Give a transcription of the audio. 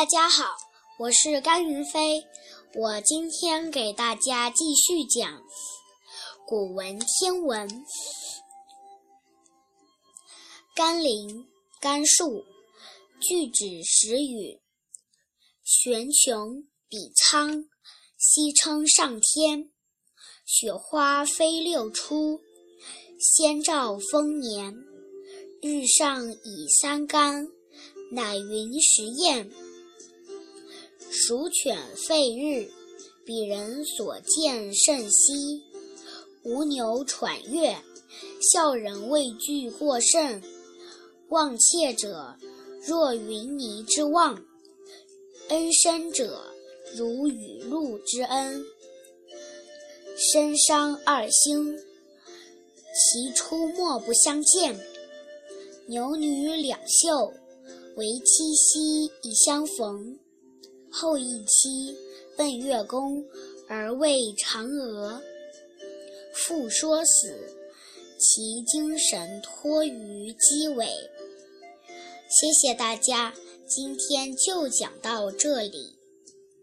大家好，我是甘云飞，我今天给大家继续讲古文天文。甘霖，甘肃，巨指时雨，玄穹比苍，西称上天。雪花飞六出，先兆丰年。日上已三竿，乃云时验。鼠犬吠日，彼人所见甚稀。吴牛喘月，笑人畏惧过甚。望切者，若云霓之望；恩深者，如雨露之恩。申商二星，其出没不相见。牛女两宿，为七夕一相逢。后羿妻奔月宫而为嫦娥。复说死，其精神托于鸡尾。谢谢大家，今天就讲到这里。